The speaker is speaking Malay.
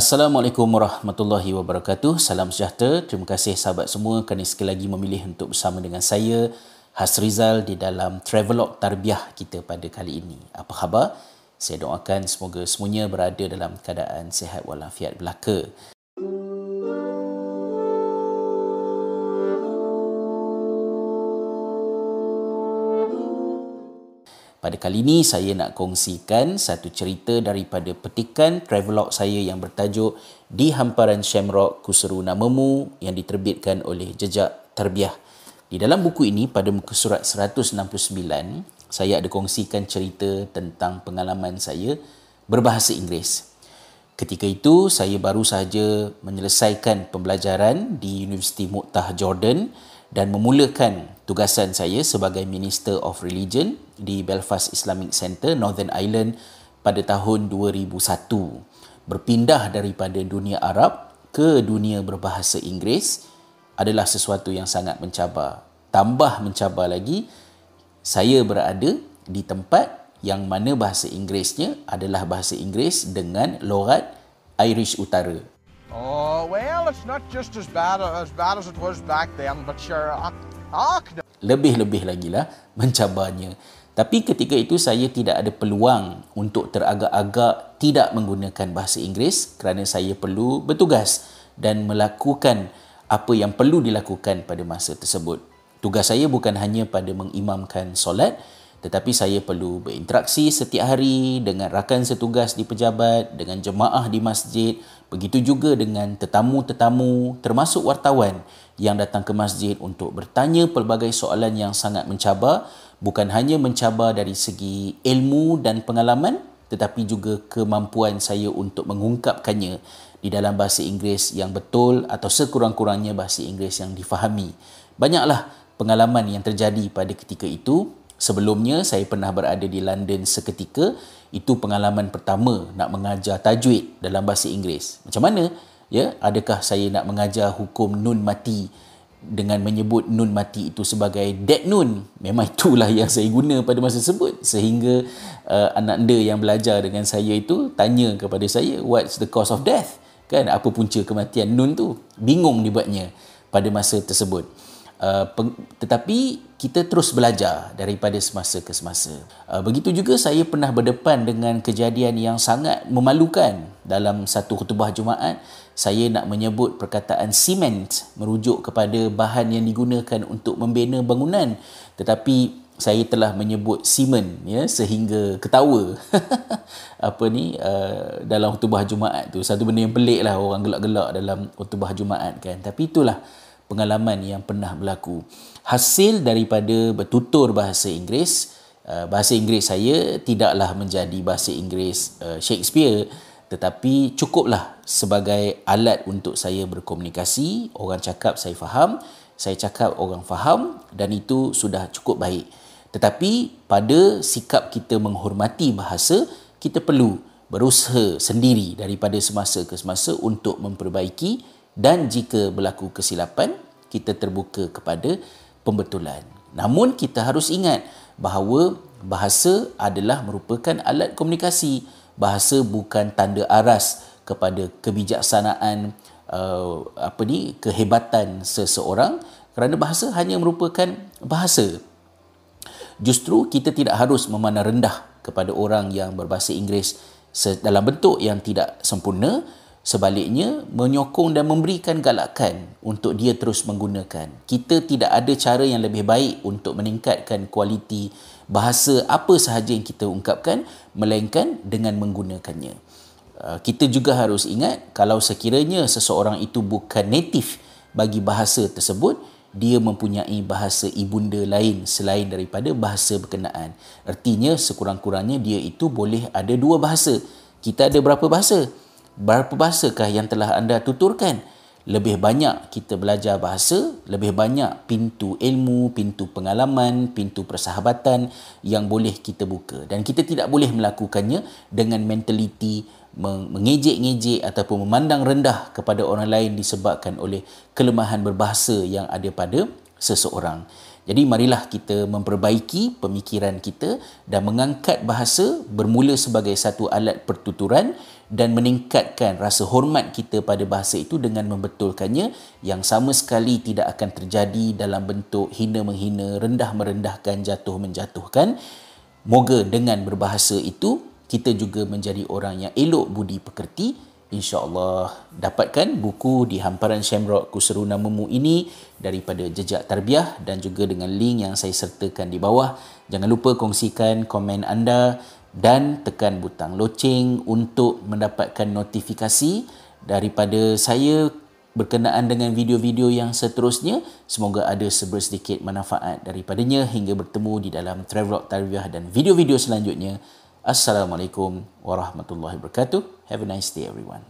Assalamualaikum warahmatullahi wabarakatuh. Salam sejahtera. Terima kasih sahabat semua kerana sekali lagi memilih untuk bersama dengan saya Hasrizal di dalam travelog tarbiyah kita pada kali ini. Apa khabar? Saya doakan semoga semuanya berada dalam keadaan sihat walafiat belaka. Pada kali ini saya nak kongsikan satu cerita daripada petikan travelog saya yang bertajuk Di Hamparan Shamrock Kuseru Namamu yang diterbitkan oleh Jejak Terbiah. Di dalam buku ini pada muka surat 169 saya ada kongsikan cerita tentang pengalaman saya berbahasa Inggeris. Ketika itu saya baru sahaja menyelesaikan pembelajaran di Universiti Muqtah Jordan dan memulakan tugasan saya sebagai Minister of Religion di Belfast Islamic Center, Northern Ireland pada tahun 2001. Berpindah daripada dunia Arab ke dunia berbahasa Inggeris adalah sesuatu yang sangat mencabar. Tambah mencabar lagi, saya berada di tempat yang mana bahasa Inggerisnya adalah bahasa Inggeris dengan lorat Irish Utara. Oh, it's not just as bad as bad as it was back then, but sure, ah, Lebih-lebih lagi lah mencabarnya. Tapi ketika itu saya tidak ada peluang untuk teragak-agak tidak menggunakan bahasa Inggeris kerana saya perlu bertugas dan melakukan apa yang perlu dilakukan pada masa tersebut. Tugas saya bukan hanya pada mengimamkan solat, tetapi saya perlu berinteraksi setiap hari dengan rakan setugas di pejabat, dengan jemaah di masjid, begitu juga dengan tetamu-tetamu termasuk wartawan yang datang ke masjid untuk bertanya pelbagai soalan yang sangat mencabar, bukan hanya mencabar dari segi ilmu dan pengalaman, tetapi juga kemampuan saya untuk mengungkapkannya di dalam bahasa Inggeris yang betul atau sekurang-kurangnya bahasa Inggeris yang difahami. Banyaklah pengalaman yang terjadi pada ketika itu Sebelumnya saya pernah berada di London seketika. Itu pengalaman pertama nak mengajar tajwid dalam bahasa Inggeris. Macam mana? Ya, adakah saya nak mengajar hukum nun mati dengan menyebut nun mati itu sebagai dead nun? Memang itulah yang saya guna pada masa tersebut sehingga uh, anak anda yang belajar dengan saya itu tanya kepada saya what's the cause of death? Kan apa punca kematian nun tu? Bingung dibuatnya pada masa tersebut. Uh, tetapi kita terus belajar daripada semasa ke semasa. Uh, begitu juga saya pernah berdepan dengan kejadian yang sangat memalukan dalam satu khutbah Jumaat. Saya nak menyebut perkataan cement merujuk kepada bahan yang digunakan untuk membina bangunan. Tetapi saya telah menyebut simen ya sehingga ketawa apa ni uh, dalam khutbah Jumaat tu satu benda yang pelik lah orang gelak-gelak dalam khutbah Jumaat kan tapi itulah pengalaman yang pernah berlaku. Hasil daripada bertutur bahasa Inggeris, uh, bahasa Inggeris saya tidaklah menjadi bahasa Inggeris uh, Shakespeare tetapi cukuplah sebagai alat untuk saya berkomunikasi, orang cakap saya faham, saya cakap orang faham dan itu sudah cukup baik. Tetapi pada sikap kita menghormati bahasa, kita perlu berusaha sendiri daripada semasa ke semasa untuk memperbaiki dan jika berlaku kesilapan kita terbuka kepada pembetulan. Namun kita harus ingat bahawa bahasa adalah merupakan alat komunikasi. Bahasa bukan tanda aras kepada kebijaksanaan uh, apa ni kehebatan seseorang kerana bahasa hanya merupakan bahasa. Justru kita tidak harus memandang rendah kepada orang yang berbahasa Inggeris dalam bentuk yang tidak sempurna Sebaliknya, menyokong dan memberikan galakan untuk dia terus menggunakan. Kita tidak ada cara yang lebih baik untuk meningkatkan kualiti bahasa apa sahaja yang kita ungkapkan, melainkan dengan menggunakannya. Uh, kita juga harus ingat, kalau sekiranya seseorang itu bukan native bagi bahasa tersebut, dia mempunyai bahasa ibunda lain selain daripada bahasa berkenaan. Artinya, sekurang-kurangnya dia itu boleh ada dua bahasa. Kita ada berapa bahasa? Berapa bahasakah yang telah anda tuturkan? Lebih banyak kita belajar bahasa, lebih banyak pintu ilmu, pintu pengalaman, pintu persahabatan yang boleh kita buka. Dan kita tidak boleh melakukannya dengan mentaliti mengejek-ngejek ataupun memandang rendah kepada orang lain disebabkan oleh kelemahan berbahasa yang ada pada seseorang. Jadi marilah kita memperbaiki pemikiran kita dan mengangkat bahasa bermula sebagai satu alat pertuturan dan meningkatkan rasa hormat kita pada bahasa itu dengan membetulkannya yang sama sekali tidak akan terjadi dalam bentuk hina menghina, rendah merendahkan, jatuh menjatuhkan. Moga dengan berbahasa itu kita juga menjadi orang yang elok budi pekerti. InsyaAllah dapatkan buku di hamparan Shamrock Kuseru Namamu ini daripada Jejak Tarbiah dan juga dengan link yang saya sertakan di bawah. Jangan lupa kongsikan komen anda dan tekan butang loceng untuk mendapatkan notifikasi daripada saya berkenaan dengan video-video yang seterusnya. Semoga ada sebersedikit manfaat daripadanya hingga bertemu di dalam Travelog Tarbiah dan video-video selanjutnya. Assalamualaikum warahmatullahi wabarakatuh. Have a nice day everyone.